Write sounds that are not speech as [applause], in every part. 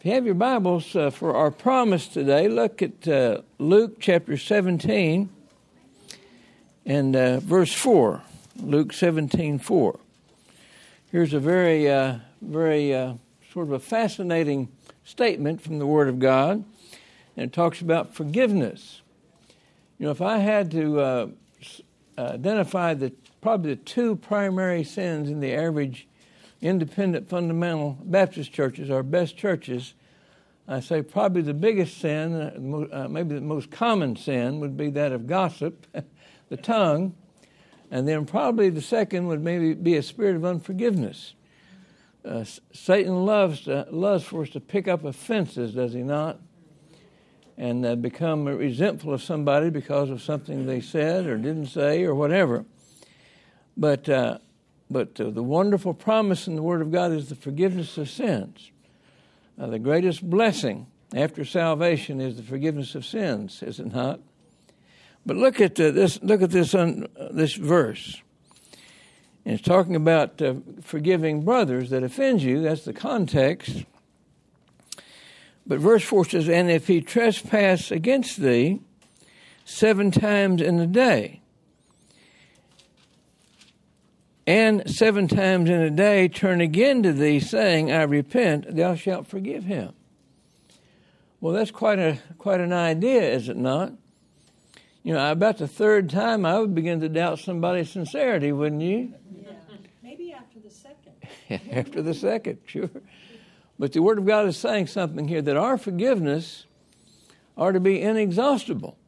If you have your Bibles uh, for our promise today, look at uh, Luke chapter 17 and uh, verse 4. Luke 17 4. Here's a very, uh, very uh, sort of a fascinating statement from the Word of God, and it talks about forgiveness. You know, if I had to uh, identify the probably the two primary sins in the average independent fundamental Baptist churches, our best churches, I say probably the biggest sin, uh, maybe the most common sin, would be that of gossip, [laughs] the tongue, and then probably the second would maybe be a spirit of unforgiveness. Uh, Satan loves to, loves for us to pick up offenses, does he not? And uh, become resentful of somebody because of something they said or didn't say or whatever. But uh, but uh, the wonderful promise in the Word of God is the forgiveness of sins. Uh, the greatest blessing after salvation is the forgiveness of sins, is it not? But look at uh, this. Look at this un, this verse. And it's talking about uh, forgiving brothers that offend you. That's the context. But verse 4 says, And if he trespass against thee seven times in a day, and seven times in a day turn again to thee, saying, I repent, thou shalt forgive him. Well, that's quite a quite an idea, is it not? You know, about the third time, I would begin to doubt somebody's sincerity, wouldn't you? Yeah, maybe after the second. [laughs] after the second, sure. But the Word of God is saying something here that our forgiveness are to be inexhaustible.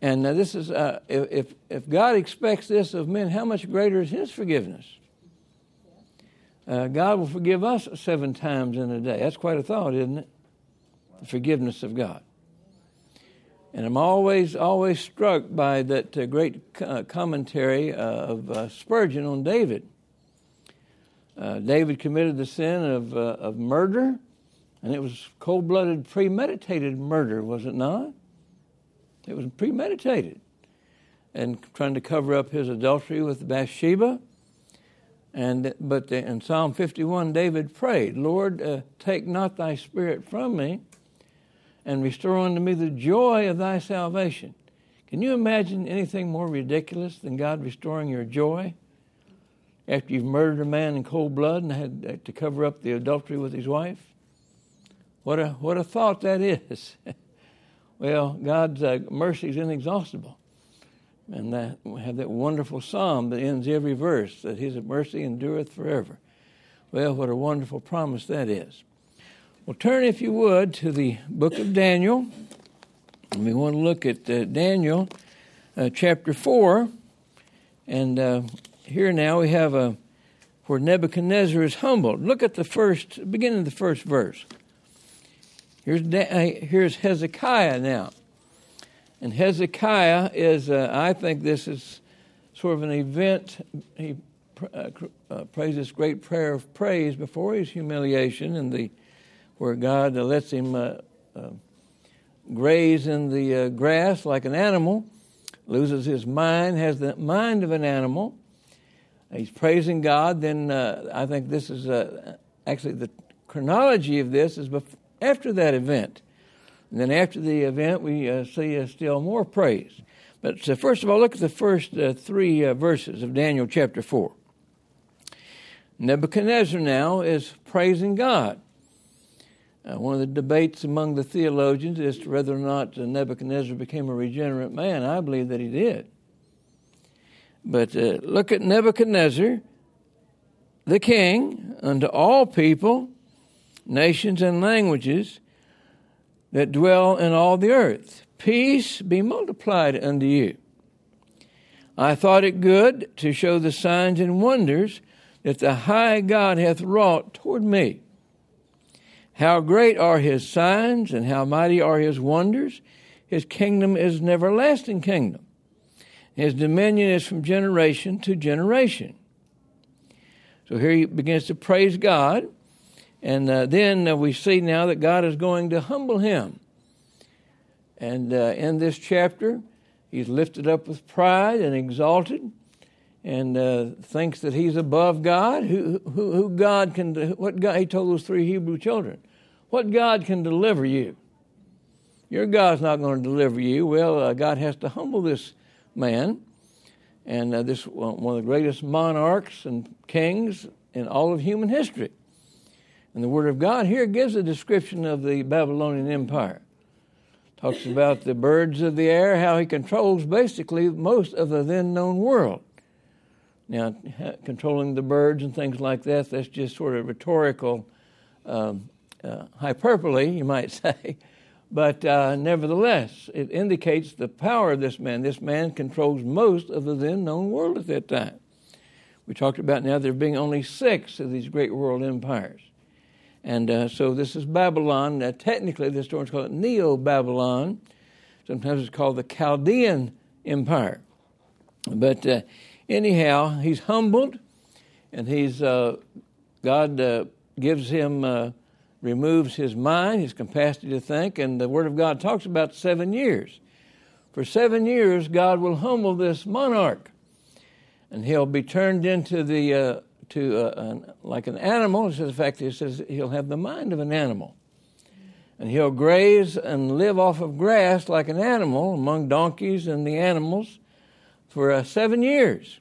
And uh, this is, uh, if, if God expects this of men, how much greater is His forgiveness? Uh, God will forgive us seven times in a day. That's quite a thought, isn't it? The forgiveness of God. And I'm always, always struck by that uh, great uh, commentary of Spurgeon on David. David committed the sin of, of murder, and it was cold blooded, premeditated murder, was it not? It was premeditated. And trying to cover up his adultery with Bathsheba. And but in Psalm 51, David prayed, "Lord, uh, take not thy spirit from me, and restore unto me the joy of thy salvation." Can you imagine anything more ridiculous than God restoring your joy after you've murdered a man in cold blood and had to cover up the adultery with his wife? What a what a thought that is. [laughs] Well, God's uh, mercy is inexhaustible. And that, we have that wonderful psalm that ends every verse that His mercy endureth forever. Well, what a wonderful promise that is. Well, turn, if you would, to the book of Daniel. And we want to look at uh, Daniel uh, chapter 4. And uh, here now we have a, where Nebuchadnezzar is humbled. Look at the first, beginning of the first verse. Here's, uh, here's Hezekiah now. And Hezekiah is, uh, I think this is sort of an event. He uh, uh, prays this great prayer of praise before his humiliation, and the where God lets him uh, uh, graze in the grass like an animal, loses his mind, has the mind of an animal. He's praising God. Then I think this is actually the chronology of this is before after that event. And then after the event, we uh, see uh, still more praise. But so first of all, look at the first uh, three uh, verses of Daniel chapter 4. Nebuchadnezzar now is praising God. Uh, one of the debates among the theologians is whether or not uh, Nebuchadnezzar became a regenerate man. I believe that he did. But look at Nebuchadnezzar, the king, unto all people nations, and languages that dwell in all the earth. Peace be multiplied unto you. I thought it good to show the signs and wonders that the high God hath wrought toward me. How great are his signs and how mighty are his wonders. His kingdom is an everlasting kingdom. His dominion is from generation to generation. So here he begins to praise God. And uh, then uh, we see now that God is going to humble him. And uh, in this chapter, he's lifted up with pride and exalted and uh, thinks that he's above God. Who, who, who God can, what God, he told those three Hebrew children, What God can deliver you? Your God's not going to deliver you. Well, uh, God has to humble this man. And uh, this one of the greatest monarchs and kings in all of human history. And the Word of God here gives a description of the Babylonian Empire. Talks about the birds of the air, how he controls basically most of the then known world. Now, controlling the birds and things like that, that's just sort of rhetorical um, uh, hyperbole, you might [laughs] say. But uh, nevertheless, it indicates the power of this man. This man controls most of the then known world at that time. We talked about now there being only six of these great world empires. And uh, so this is Babylon. Uh, technically, the historians call it Neo Babylon. Sometimes it's called the Chaldean Empire. But uh, anyhow, he's humbled, and he's uh, God uh, gives him uh, removes his mind, his capacity to think, and the Word of God talks about seven years. For seven years, God will humble this monarch, and he'll be turned into the uh, to an, like an animal. It says, in fact, he says he'll have the mind of an animal, and he'll graze and live off of grass like an animal among donkeys and the animals for uh, seven years.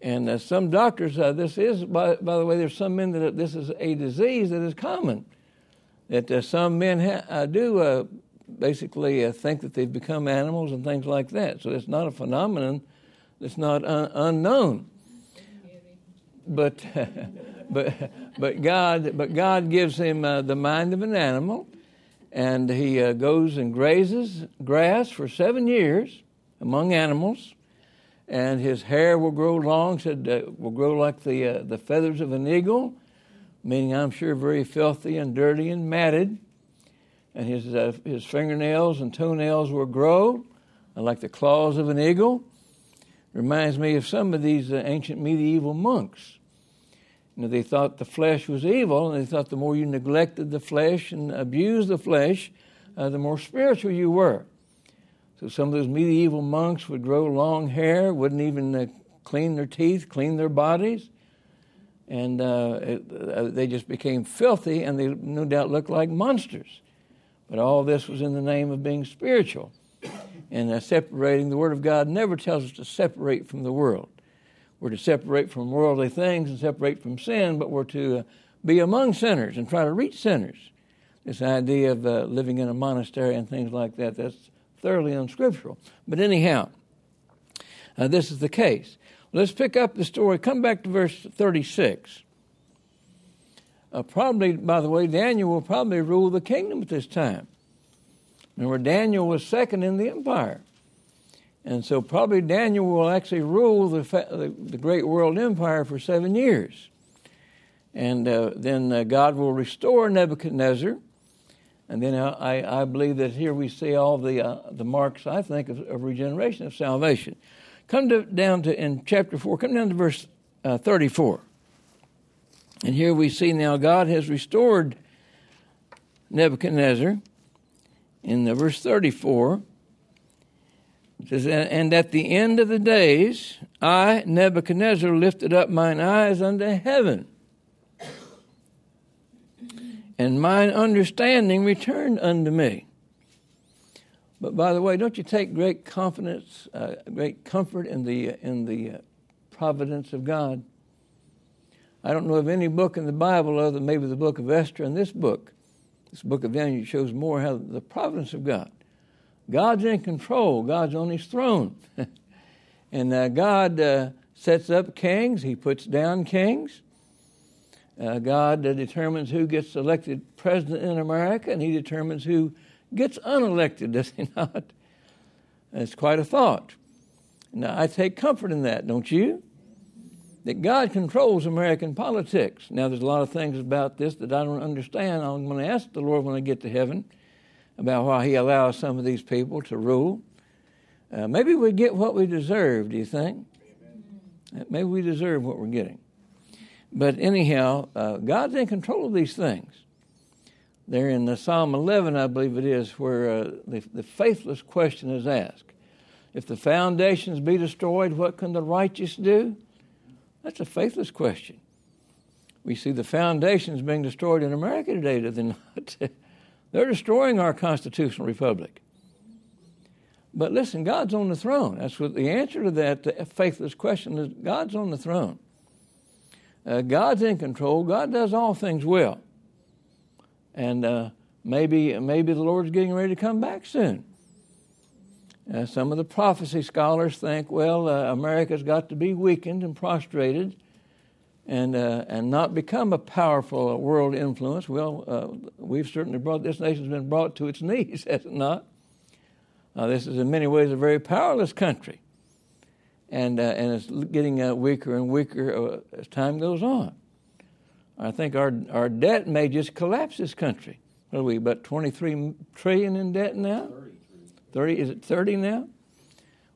And uh, some doctors, uh, this is, by, by, the way, there's some men that this is a disease that is common. That uh, some men ha- uh, do uh, basically uh, think that they've become animals and things like that. So it's not a phenomenon that's not un- unknown. But, [laughs] but, but, God, but God gives him the mind of an animal, and he goes and grazes grass for seven years among animals and his hair will grow long, said uh, will grow like the uh, the feathers of an eagle, meaning I'm sure very filthy and dirty and matted. And his uh, his fingernails and toenails will grow like the claws of an eagle. Reminds me of some of these uh, ancient medieval monks. You know, they thought the flesh was evil, and they thought the more you neglected the flesh and abused the flesh, uh, the more spiritual you were. So some of those medieval monks would grow long hair, wouldn't even uh, clean their teeth, clean their bodies, and uh, it, uh, they just became filthy, and they no doubt looked like monsters. But all this was in the name of being spiritual, and uh, separating. The Word of God never tells us to separate from the world. We're to separate from worldly things and separate from sin, but we're to uh, be among sinners and try to reach sinners. This idea of uh, living in a monastery and things like that—that's thoroughly unscriptural. But anyhow, uh, this is the case. Let's pick up the story. Come back to verse 36. Uh, probably, by the way, Daniel will probably rule the kingdom at this time. Remember, Daniel was second in the empire. And so, probably Daniel will actually rule the, the, the great world empire for seven years. And uh, then uh, God will restore Nebuchadnezzar and then I, I believe that here we see all the, uh, the marks, I think, of, of, regeneration, of salvation. Come to, down to, in chapter 4, come down to verse uh, 34. And here we see now God has restored Nebuchadnezzar. In the verse 34, says, And at the end of the days, I, Nebuchadnezzar, lifted up mine eyes unto heaven and mine understanding returned unto me. But by the way, don't you take great confidence, uh, great comfort in the in the uh, providence of God? I don't know of any book in the Bible other than maybe the book of Esther and this book. This book of Daniel shows more how the providence of God. God's in control. God's on His throne, [laughs] and uh, God uh, sets up kings. He puts down kings. Uh, God uh, determines who gets elected president in America, and He determines who gets unelected, [laughs] does He not? It's quite a thought. Now, I take comfort in that, don't you? That God controls American politics. Now, there's a lot of things about this that I don't understand. I'm going to ask the Lord when I get to heaven about why He allows some of these people to rule. Uh, maybe we get what we deserve, do you think? Amen. Maybe we deserve what we're getting. But anyhow, uh, God's in control of these things. There in the Psalm 11, I believe it is, where uh, the, the faithless question is asked If the foundations be destroyed, what can the righteous do? That's a faithless question. We see the foundations being destroyed in America today, do they not? [laughs] They're destroying our constitutional republic. But listen, God's on the throne. That's what the answer to that faithless question is God's on the throne. Uh, God's in control. God does all things well. And uh, maybe, maybe the Lord's getting ready to come back soon. Uh, some of the prophecy scholars think, well, uh, America's got to be weakened and prostrated and, uh, and not become a powerful world influence. Well, uh, we've certainly brought, this nation's been brought to its [laughs] knees, has it not? Uh, this is in many ways a very powerless country. And, uh, and it's getting weaker and weaker as time goes on. I think our, our debt may just collapse this country. What are we, about 23 trillion in debt now? 30, is it 30 now?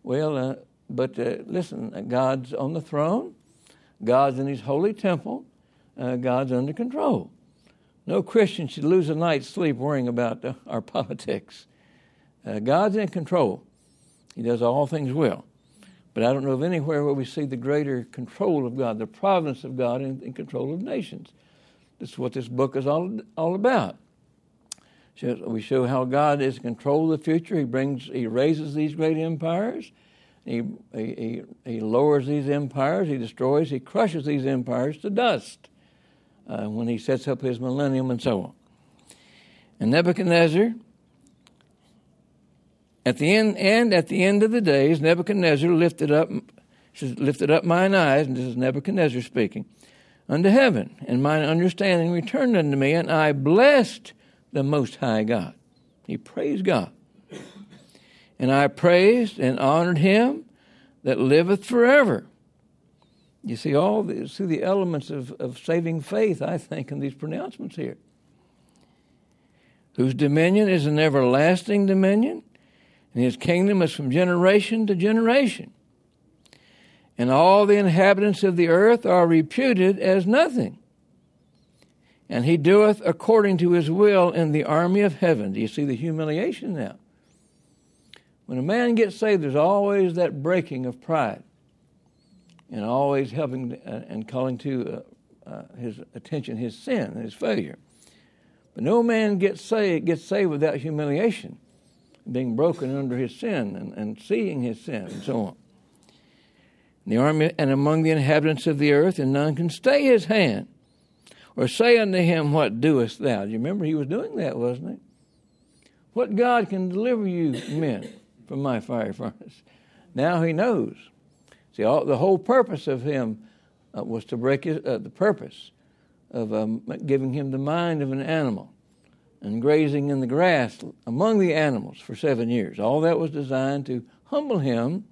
Well, uh, but uh, listen, God's on the throne, God's in his holy temple, uh, God's under control. No Christian should lose a night's sleep worrying about [laughs] our politics. Uh, God's in control, He does all things well. But I don't know of anywhere where we see the greater control of God, the providence of God in, in control of nations. This is what this book is all, all about. We show how God is in control of the future. He brings, He raises these great empires. He, he, he lowers these empires. He destroys. He crushes these empires to dust uh, when He sets up His millennium and so on. And Nebuchadnezzar, at the end, and at the end of the days, Nebuchadnezzar lifted up, says, lifted up mine eyes, and this is Nebuchadnezzar speaking, unto heaven, and mine understanding returned unto me, and I blessed the Most High God. He praised God. And I praised and honored him that liveth forever. You see all the, see the elements of, of saving faith, I think, in these pronouncements here. Whose dominion is an everlasting dominion, and his kingdom is from generation to generation. And all the inhabitants of the earth are reputed as nothing and he doeth according to his will in the army of heaven. Do you see the humiliation now? When a man gets saved, there's always that breaking of pride, and always helping uh, and calling to uh, uh, his attention his sin and his failure. But no man gets saved, gets saved without humiliation, being broken under his sin and, and seeing his sin and so on. In the army and among the inhabitants of the earth, and none can stay his hand or say unto him, What doest thou? You remember he was doing that, wasn't he? What God can deliver you men from my fire furnace? Now he knows. See, all, the whole purpose of him uh, was to break his, uh, the purpose of um, giving him the mind of an animal and grazing in the grass among the animals for seven years. All that was designed to humble him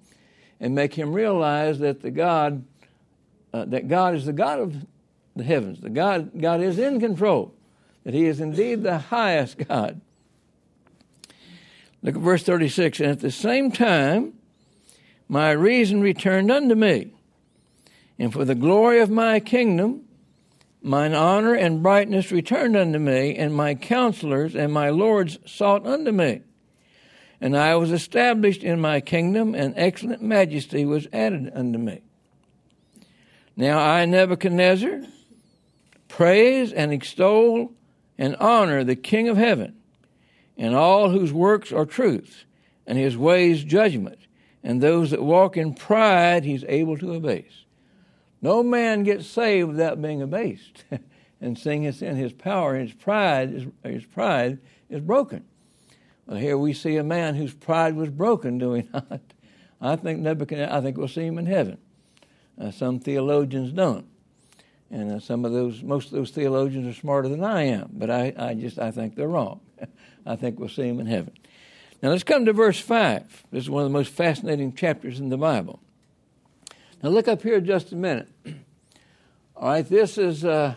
and make him realize that the God, uh, that God is the God of the heavens. The God, God is in control, that He is indeed the highest God. Look at verse 36. And at the same time, my reason returned unto me, and for the glory of my kingdom, mine honor and brightness returned unto me, and my counselors and my lords sought unto me. And I was established in my kingdom, and excellent majesty was added unto me. Now I, Nebuchadnezzar, Praise and extol and honor the King of heaven, and all whose works are truth, and his ways judgment, and those that walk in pride he's able to abase. No man gets saved without being abased [laughs] and seeing his sin. His power, his pride, is, his pride is broken. Well, here we see a man whose pride was broken, do we [laughs] not? I think Nebuchadnezzar, I think we'll see him in heaven. Uh, some theologians don't. And uh, some of those, most of those theologians are smarter than I am, but I, I just, I think they're wrong. [laughs] I think we'll see them in heaven. Now let's come to verse 5. This is one of the most fascinating chapters in the Bible. Now look up here just a minute. [clears throat] All right, this is uh,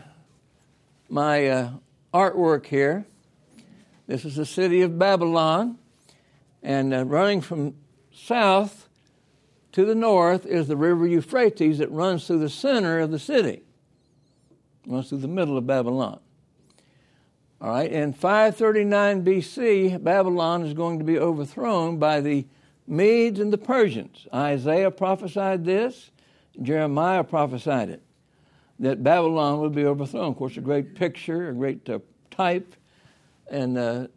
my uh, artwork here. This is the city of Babylon. And uh, running from south to the north is the river Euphrates that runs through the center of the city runs through the middle of Babylon. All right, in 539 BC, Babylon is going to be overthrown by the Medes and the Persians. Isaiah prophesied this, Jeremiah prophesied it. that Babylon would be overthrown. Of course, a great picture, a great uh, type, and uh,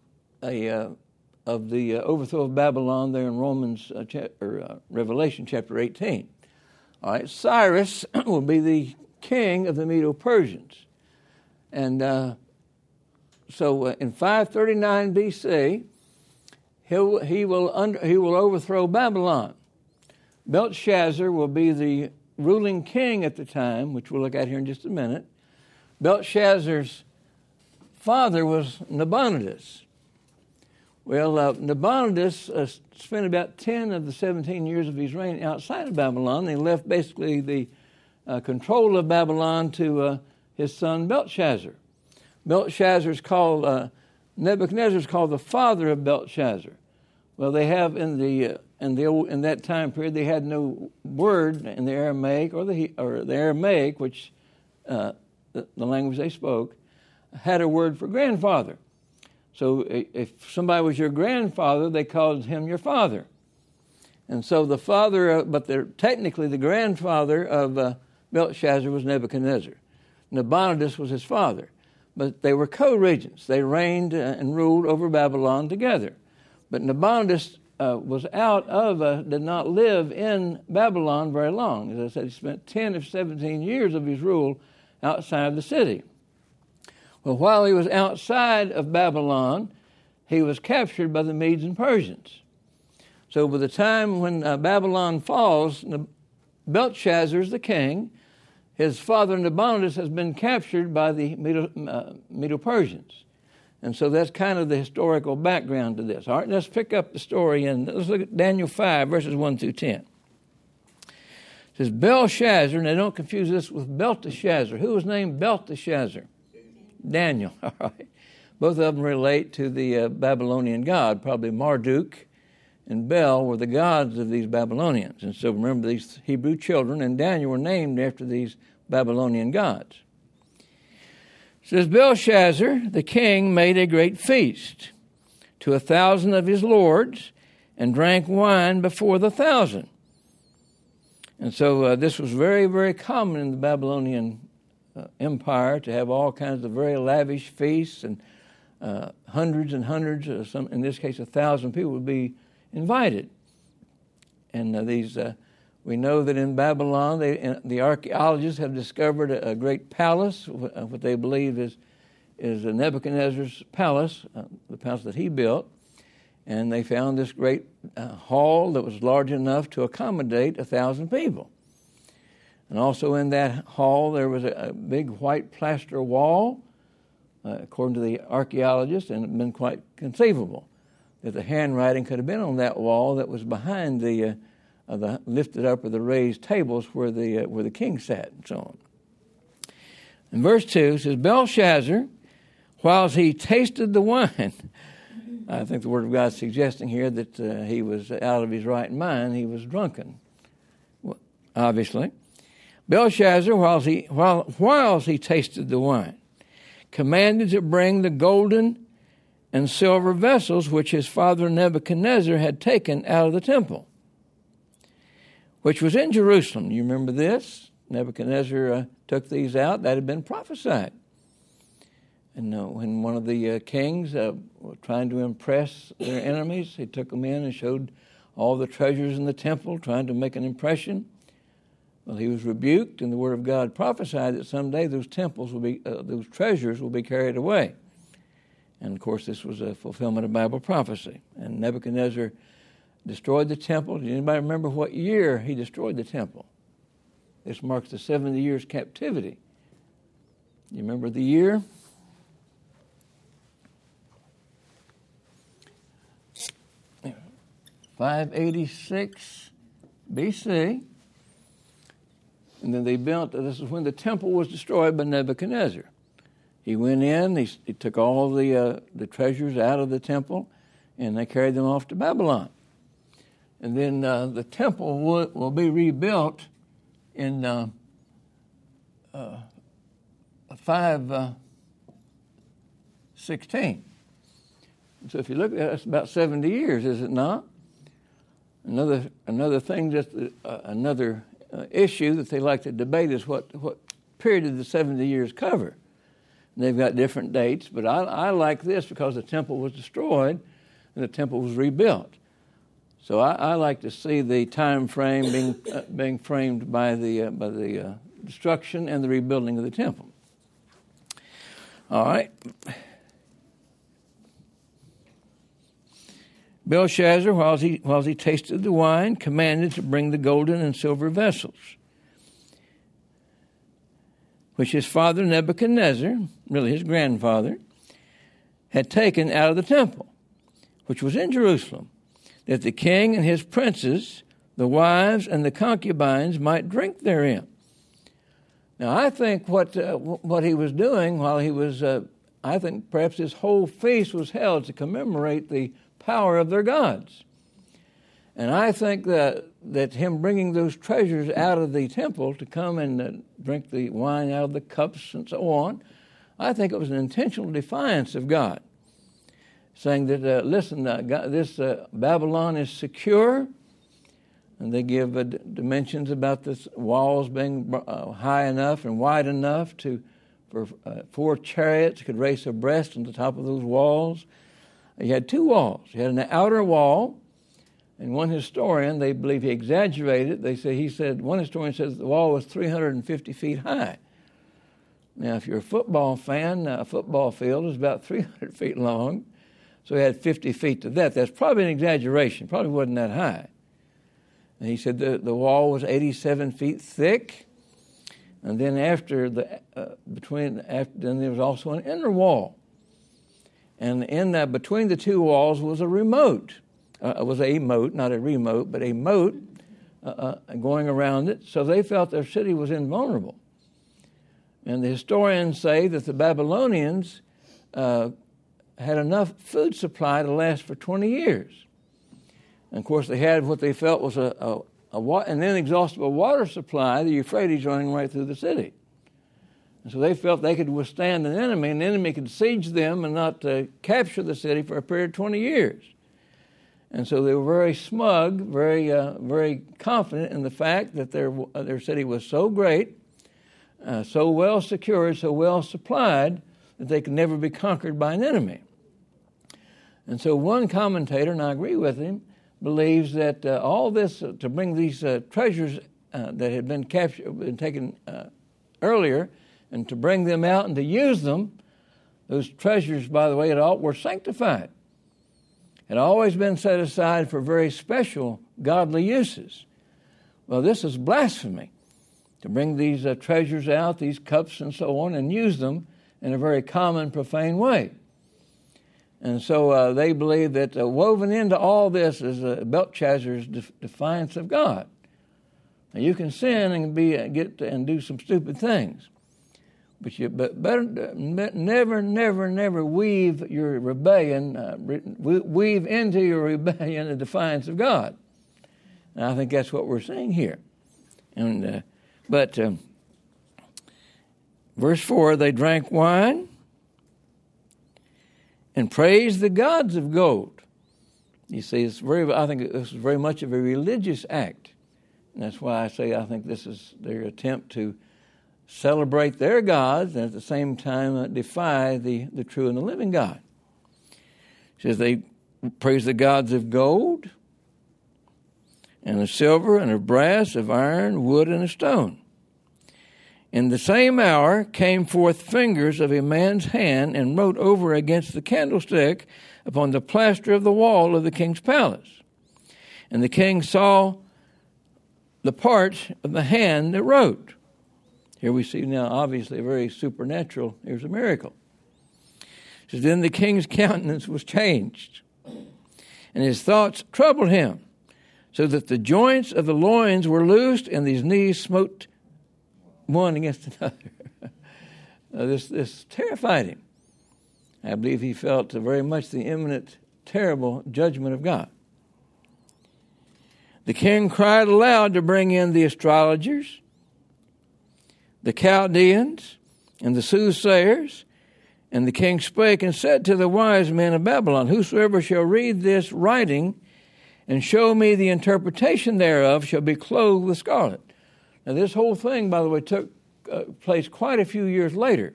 a uh, of the uh, overthrow of Babylon there in Romans uh, cha- or uh, Revelation chapter 18. All right, Cyrus [clears throat] will be the king of the Medo-Persians, and uh, so uh, in 539 BC, he'll, he will under, he will overthrow Babylon. Belshazzar will be the ruling king at the time, which we'll look at here in just a minute. Belshazzar's father was Nabonidus. Well, uh, Nabonidus uh, spent about 10 of the 17 years of his reign outside of Babylon. He left basically the uh, control of Babylon to uh, his son Belshazzar. Belshazzar is called, uh, Nebuchadnezzar is called the father of Belshazzar. Well, they have in the uh, in the old, in that time period they had no word in the Aramaic or the or the Aramaic, which the, the language they spoke, had a word for grandfather. So if somebody was your grandfather, they called him your father. And so the father, but they're technically the grandfather of uh, Belshazzar was Nebuchadnezzar. Nabonidus was his father. But they were co regents. They reigned uh, and ruled over Babylon together. But Nabonidus uh, was out of, uh, did not live in Babylon very long. As I said, he spent 10 of 17 years of his rule outside the city. Well, while he was outside of Babylon, he was captured by the Medes and Persians. So by the time when uh, Babylon falls, Belshazzar is the king. His father Nabonidus has been captured by the uh, Medo-Persians. And so that's kind of the historical background to this. All right, let's pick up the story and let's look at Daniel 5, verses 1 through 10. It says Belshazzar, now don't confuse this with Belteshazzar. Who was named Belteshazzar? Daniel. [laughs] All right. Both of them relate to the uh, Babylonian god. Probably Marduk and Bel were the gods of these Babylonians. And so remember, these Hebrew children and Daniel were named after these Babylonian gods. It says Belshazzar, the king, made a great feast to a thousand of his lords and drank wine before the thousand. And so uh, this was very, very common in the Babylonian uh, empire to have all kinds of very lavish feasts and uh, hundreds and hundreds, uh, some in this case a thousand people would be invited. And uh, these, uh, we know that in Babylon, they, the archaeologists have discovered a, a, great palace, uh, what they believe is is Nebuchadnezzar's palace, uh, the palace that he built, and they found this great uh, hall that was large enough to accommodate a thousand people. And also in that hall, there was a, a big white plaster wall, uh, according to the archaeologists, and it had been quite conceivable that the handwriting could have been on that wall that was behind the, uh, the lifted up or the raised tables where the, uh, where the king sat, and so on. In verse 2 says, Belshazzar, whilst he tasted the wine, [laughs] I think the Word of God is suggesting here that uh, he was out of his right mind, he was drunken, well, obviously. Belshazzar, whilst he, while, whilst he tasted the wine, commanded to bring the golden and silver vessels which his father Nebuchadnezzar had taken out of the temple, which was in Jerusalem. You remember this? Nebuchadnezzar uh, took these out. That had been prophesied. And uh, when one of the uh, kings uh, trying to impress their enemies, he took them in and showed all the treasures in the temple, trying to make an impression. Well, he was rebuked, and the Word of God prophesied that someday those temples will be, uh, those treasures will be carried away. And of course, this was a fulfillment of Bible prophecy. And Nebuchadnezzar destroyed the temple. Does anybody remember what year he destroyed the temple? This marks the 70 years captivity. You remember the year? Five eighty six BC. And then they built, this is when the temple was destroyed by Nebuchadnezzar. He went in, he, he took all the, uh, the treasures out of the temple, and they carried them off to Babylon. And then uh, the temple will, will be rebuilt in uh, uh, 516. Uh, so if you look at it, it's about 70 years, is it not? Another, another thing, just uh, another uh, issue that they like to debate is what, what period of the 70 years cover. And they've got different dates, but I, I like this because the temple was destroyed and the temple was rebuilt. So I, I like to see the time frame being, uh, being framed by the, uh, by the uh, destruction and the rebuilding of the temple. All right. Belshazzar, while he, while he tasted the wine, commanded to bring the golden and silver vessels, which his father Nebuchadnezzar, really his grandfather, had taken out of the temple, which was in Jerusalem, that the king and his princes, the wives and the concubines, might drink therein. Now, I think what, uh, what he was doing while he was, uh, I think perhaps his whole feast was held to commemorate the power of their gods. And I think that, that him bringing those treasures out of the temple to come and uh, drink the wine out of the cups and so on, I think it was an intentional defiance of God, saying that, uh, listen, uh, God, this uh, Babylon is secure. And they give uh, dimensions about the walls being uh, high enough and wide enough to for four chariots could race abreast on the top of those walls he had two walls. He had an outer wall, and one historian, they believe he exaggerated. They say he said one historian says the wall was 350 feet high. Now, if you're a football fan, a football field is about 300 [laughs] feet long, so he had 50 feet to that. That's probably an exaggeration. Probably wasn't that high. And he said the, the wall was 87 feet thick, and then after the uh, between after then there was also an inner wall and in that, between the two walls was a remote. Uh, was a moat, not a remote, but a moat uh, uh, going around it. So they felt their city was invulnerable. And the historians say that the Babylonians uh, had enough food supply to last for 20 years. And of course, they had what they felt was a, a, a an inexhaustible water supply, the Euphrates running right through the city. And so they felt they could withstand an enemy, and the enemy could siege them and not uh, capture the city for a period of 20 years. And so they were very smug, very, uh, very confident in the fact that their, uh, their city was so great, uh, so well secured, so well supplied, that they could never be conquered by an enemy. And so one commentator, and I agree with him, believes that uh, all this uh, to bring these treasures that had been captured, been taken earlier, and to bring them out and to use them. Those treasures, by the way, at all were sanctified. Had always been set aside for very special godly uses. Well, this is blasphemy to bring these uh, treasures out, these cups and so on, and use them in a very common, profane way. And so uh, they believe that uh, woven into all this is uh, Belshazzar's def- defiance of God. Now, you can sin and be uh, get and do some stupid things, but you but better never, never, never weave your rebellion, uh, weave into your [laughs] rebellion the defiance of God. And I think that's what we're seeing here. And uh, but um, verse four, they drank wine and praise the gods of gold. You see, it's very. I think this is very much of a religious act, and that's why I say I think this is their attempt to celebrate their gods and at the same time defy the, the true and the living God. It says they praise the gods of gold and of silver and of brass, of iron, wood, and of stone. In the same hour came forth fingers of a man's hand and wrote over against the candlestick upon the plaster of the wall of the king's palace. And the king saw the part of the hand that wrote. Here we see now, obviously, a very supernatural. Here's a miracle. Says, Then the king's [laughs] countenance was changed, and his thoughts troubled him, so that the joints of the loins were loosed, and his knees smote one against [laughs] another. this, this terrified him. I believe he felt very much the imminent, terrible judgment of God. The king cried aloud to bring in the astrologers the Chaldeans and the soothsayers. And the king spake and said to the wise men of Babylon, Whosoever shall read this writing and show me the interpretation thereof shall be clothed with scarlet. Now, this whole thing, by the way, took uh, place quite a few years later.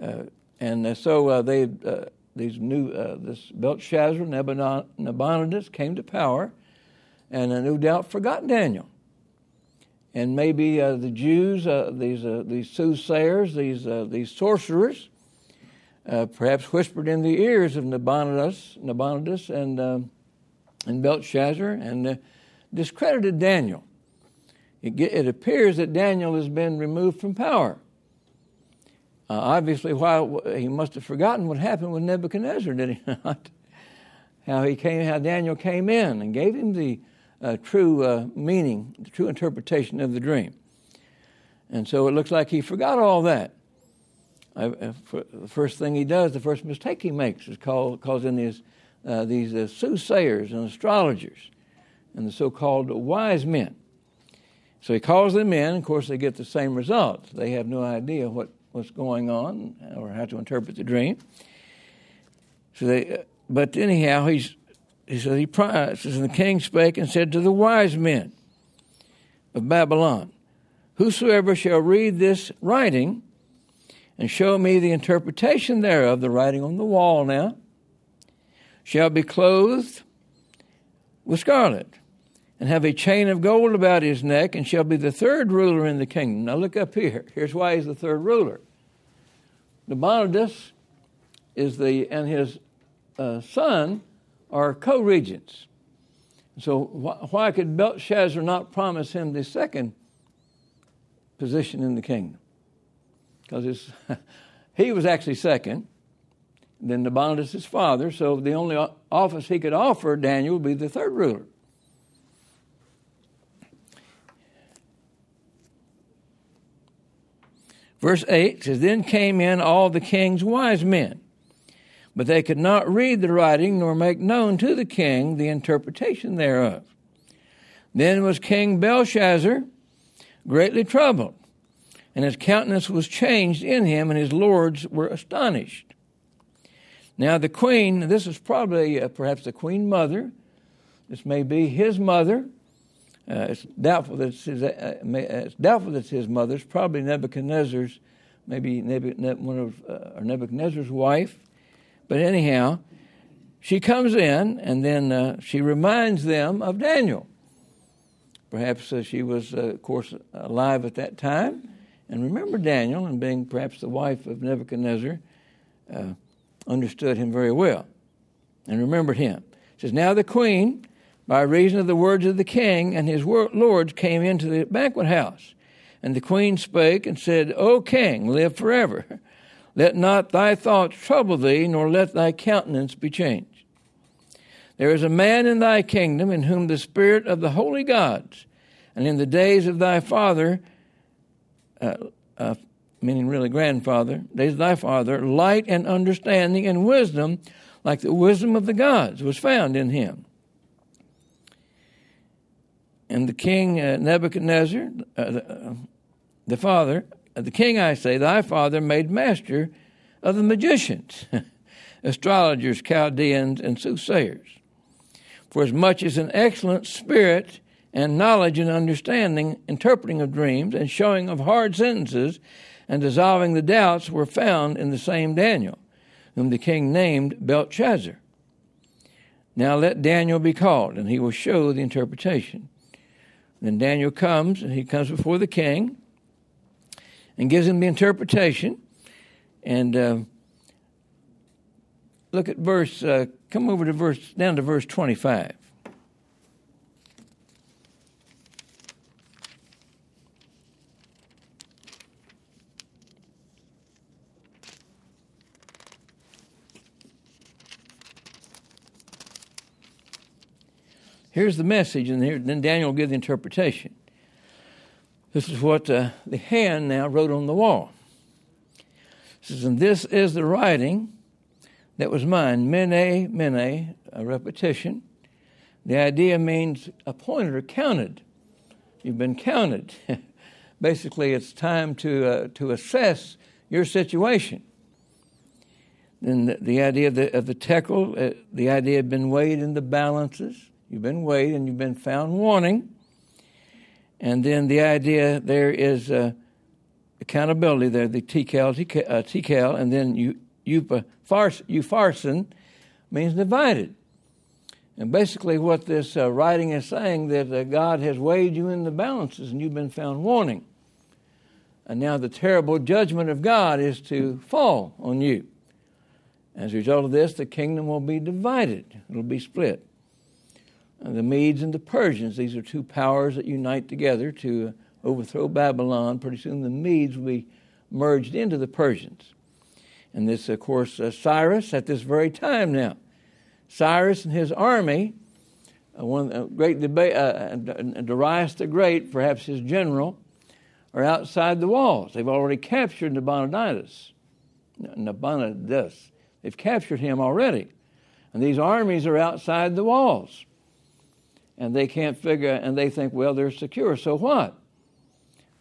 Uh, and uh, so uh, they, uh, these new, this Belshazzar, Nabonidus came to power, and no doubt forgot Daniel. And maybe the Jews, these, these soothsayers, these, these sorcerers, perhaps whispered in the ears of Nabonidus, Nabonidus and, and Belshazzar and discredited Daniel. It, it appears that Daniel has been removed from power. Uh, obviously, why he must have forgotten what happened with Nebuchadnezzar, did he [laughs] not? how he came, how Daniel came in and gave him the uh, true uh, meaning, the true interpretation of the dream. And so it looks like he forgot all that. I, uh, the first thing he does, the first mistake he makes, is call, calls in these, uh, these uh, soothsayers and astrologers and the so-called wise men. So he calls them in. Of course, they get the same results. They have no idea what, what's going on or how to interpret the dream. So they, uh, but anyhow, he's, he says, he says, and the king spake and said to the wise men of Babylon, Whosoever shall read this writing and show me the interpretation thereof, the writing on the wall now, shall be clothed with scarlet and have a chain of gold about his neck, and shall be the third ruler in the kingdom. Now look up here. Here's why he's the third ruler. Nabonidus is the and his uh, son are co-regents. So wh- why could Belshazzar not promise him the second position in the kingdom? Because [laughs] he was actually second. Then Nabonidus his father. So the only office he could offer Daniel would be the third ruler. Verse 8 says, Then came in all the king's wise men, but they could not read the writing nor make known to the king the interpretation thereof. Then was King Belshazzar greatly troubled, and his countenance was changed in him, and his lords were astonished. Now the queen, this is probably uh, perhaps the queen mother, this may be his mother, uh, it's doubtful that it's, his, uh, uh it's doubtful that it's his mother. It's probably Nebuchadnezzar's, maybe one of uh, Nebuchadnezzar's wife. But anyhow, she comes in and then uh, she reminds them of Daniel. Perhaps uh, she was, of course, alive at that time and remember Daniel, and being perhaps the wife of Nebuchadnezzar, understood him very well and remembered him. It says, Now the queen by reason of the words of the king and his lords came into the banquet house. And the queen spake and said, O king, live forever. [laughs] Let not thy thoughts trouble thee, nor let thy countenance be changed. There is a man in thy kingdom in whom the spirit of the holy gods, and in the days of thy father, uh, uh, meaning really grandfather, days of thy father, light and understanding and wisdom, like the wisdom of the gods, was found in him. And the king uh, Nebuchadnezzar, uh, the, uh, the, father, uh, the king, I say, thy father made master of the magicians, [laughs] astrologers, Chaldeans, and soothsayers. For as much as an excellent spirit and knowledge and understanding, interpreting of dreams, and showing of hard sentences, and dissolving the doubts were found in the same Daniel, whom the king named Belshazzar. Now let Daniel be called, and he will show the interpretation. Then Daniel comes, and he comes before the king and gives him the interpretation. And uh, look at verse, uh, come over to verse, down to verse 25. Here's the message, and here, then Daniel will give the interpretation. This is what uh, the hand now wrote on the wall. It says, And this is the writing that was mine. Mene, mene, a repetition. The idea means appointed or counted. You've been counted. [laughs] Basically, it's time to, uh, to assess your situation. Then the, the idea of the, of the tekel, uh, the idea had been weighed in the balances. You've been weighed and you've been found wanting. And then the idea there is uh, accountability there, the Tekel, uh, Tekel and then you, Upharsin means divided. And basically, what this uh, writing is saying that uh, God has weighed you in the balances and you've been found wanting. And now the terrible judgment of God is to fall on you. As a result of this, the kingdom will be divided, it'll be split. And the Medes and the Persians, these are two powers that unite together to overthrow Babylon. Pretty soon the Medes will be merged into the Persians. And this, of course, uh, Cyrus at this very time now. Cyrus and his army, uh, one uh, great debate, uh, Darius the Great, perhaps his general, are outside the walls. They've already captured Nabonidus. Nabonidus. They've captured him already. And these armies are outside the walls. And they can't figure, and they think, well, they're secure, so what?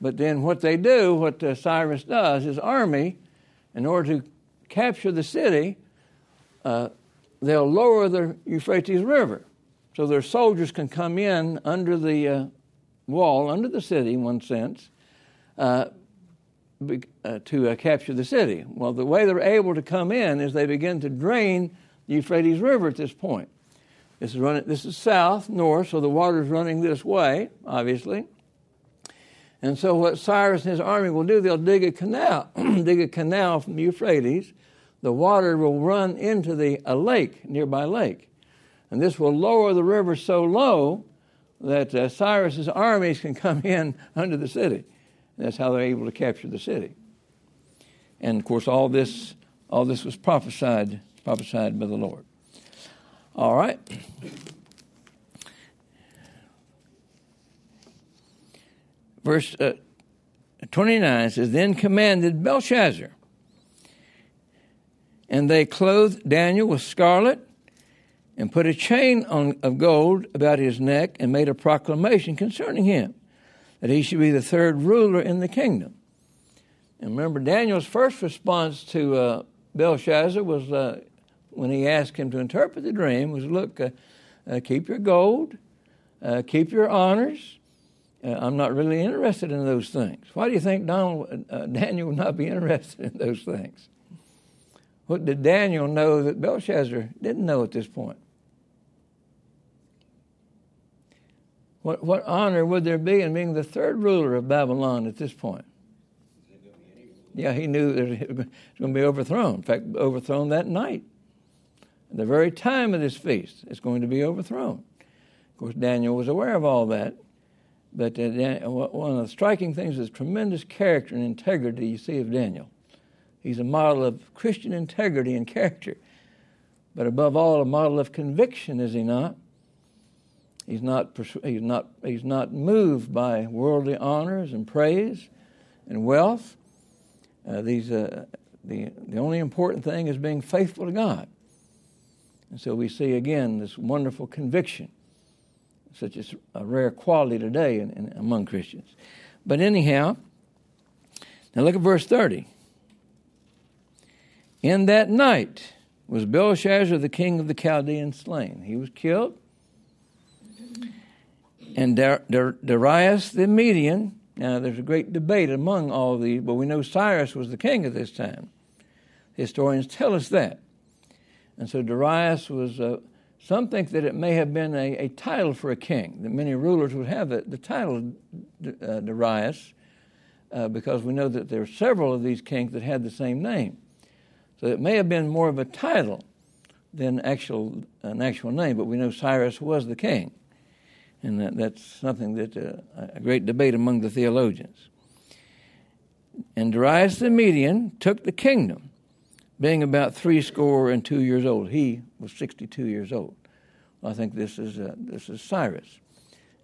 But then what they do, what uh, Cyrus does, his army, in order to capture the city, uh, they'll lower the Euphrates River. So their soldiers can come in under the uh, wall, under the city, in one sense, uh, uh, to uh, capture the city. Well, the way they're able to come in is they begin to drain the Euphrates River at this point. This is running. This is south, north, so the water is running this way, obviously. And so, what Cyrus and his army will do, they'll dig a canal, [clears throat] dig a canal from the Euphrates. The water will run into the a lake, nearby lake, and this will lower the river so low that uh, Cyrus's armies can [laughs] come in under the city. That's how they're able to capture the city. And of course, all this, all this was prophesied, prophesied by the Lord. All right. Verse uh, 29 says, Then commanded Belshazzar, and they clothed Daniel with scarlet and put a chain on, of gold about his neck and made a proclamation concerning him that he should be the third ruler in the kingdom. And remember, Daniel's first response to uh, Belshazzar was uh, when he asked him to interpret the dream was, "Look, uh, uh keep your gold, uh, keep your honors. Uh, I'm not really interested in those things." Why do you think Donald, Daniel would not be interested in those things? What did Daniel know that Belshazzar didn't know at this point? What, what honor would there be in being the third ruler of Babylon at this point? Yeah, he knew that it was going to be overthrown. In fact, overthrown that night. The very time of this feast, it's going to be overthrown. Of course, Daniel was aware of all that. But uh, one of the striking things is tremendous character and integrity you see of Daniel. He's a model of Christian integrity and character, but above all, a model of conviction, is he not? He's not, he's not, he's not moved by worldly honors and praise and wealth. Uh, these, uh, the, the only important thing is being faithful to God. And so we see again this wonderful conviction, such as a rare quality today in, in, among Christians. But anyhow, now look at verse 30. In that night was Belshazzar, the king of the Chaldeans, slain. He was killed and Darius the Median. Now, there's a great debate among all these, but we know Cyrus was the king at this time. Historians tell us that. And so Darius was, uh, some think that it may have been a, a, title for a king, that many rulers would have the, the title uh, Darius, uh, because we know that there are several of these kings that had the same name. So it may have been more of a title than actual, an actual name, but we know Cyrus was the king and that, that's something that uh, a great debate among the theologians. And Darius the Median took the kingdom, being about three score and two years old. He was 62 years old. I think this is, uh, this is Cyrus.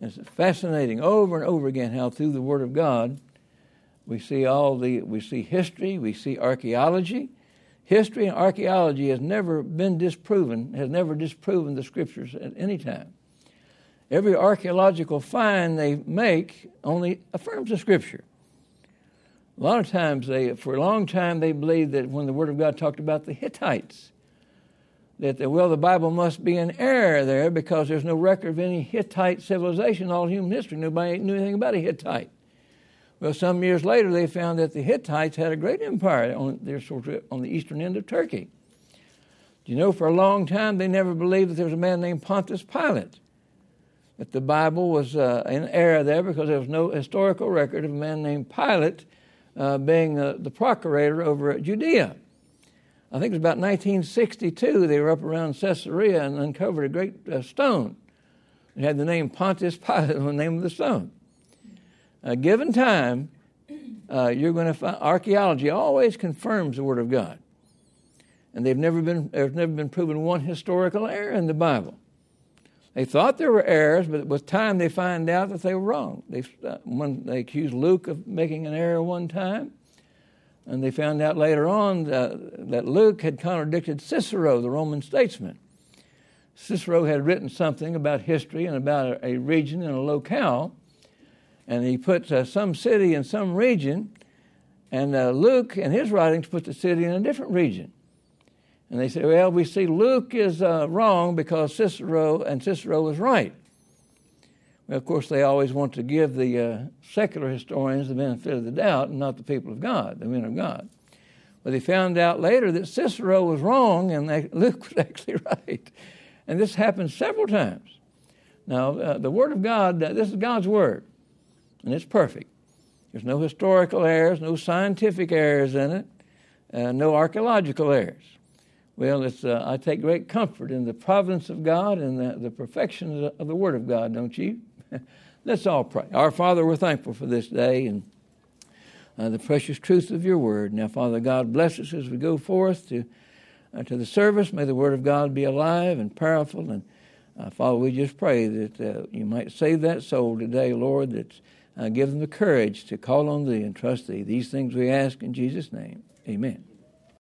And it's fascinating over and over again how through the Word of God we see all the we see history, we see archaeology. History and archaeology has never been disproven, has never disproven the scriptures at any time every archaeological find they make only affirms the scripture. A lot of times, they, for a long time, they believed that when the Word of God talked about the Hittites, that the, well, the Bible must be in error there because there's no record of any Hittite civilization in all human history. Nobody knew anything about a Hittite. Well, some years later, they found that the Hittites had a great empire on, their, on the eastern end of Turkey. Do you know, for a long time, they never believed that there was a man named Pontius Pilate. That the Bible was uh, in error there because there was no historical record of a man named Pilate uh, being uh, the procurator over Judea. I think it was about 1962, they were up around Caesarea and uncovered a great uh, stone. It had the name Pontius Pilate on the name of the stone. Given time, uh, you're going to find archaeology always confirms the Word of God, and they've never been there's never been proven one historical error in the Bible. They thought there were errors, but with time they find out that they were wrong. They uh, one, they accused Luke of making an error one time, and they found out later on uh, that Luke had contradicted Cicero, the Roman statesman. Cicero had written something about history and about a, a region and a locale and he put uh, some city in some region, and uh, Luke in his writings put the city in a different region. And they say, well, we see Luke is uh, wrong because Cicero and Cicero was right. Well, of course, they always want to give the uh, secular historians the benefit of the doubt and not the people of God, the men of God. But they found out later that Cicero was wrong and they, [laughs] Luke was actually [laughs] right. And this happened several times. Now, uh, the Word of God, uh, this is God's Word and it's perfect. There's no historical errors, no scientific errors in it, uh, no archaeological errors. Well, it's, uh, I take great comfort in the providence of God and the, the perfection of the, Word of God, don't you? [laughs] Let's all pray. Our Father, we're thankful for this day and uh, the precious truth of your Word. Now, Father God, bless us as we go forth to, uh, to the service. May the Word of God be alive and powerful. And uh, Father, we just pray that uh, you might save that soul today, Lord, that uh, give them the courage to call on thee and trust thee. These things we ask in Jesus' name. Amen.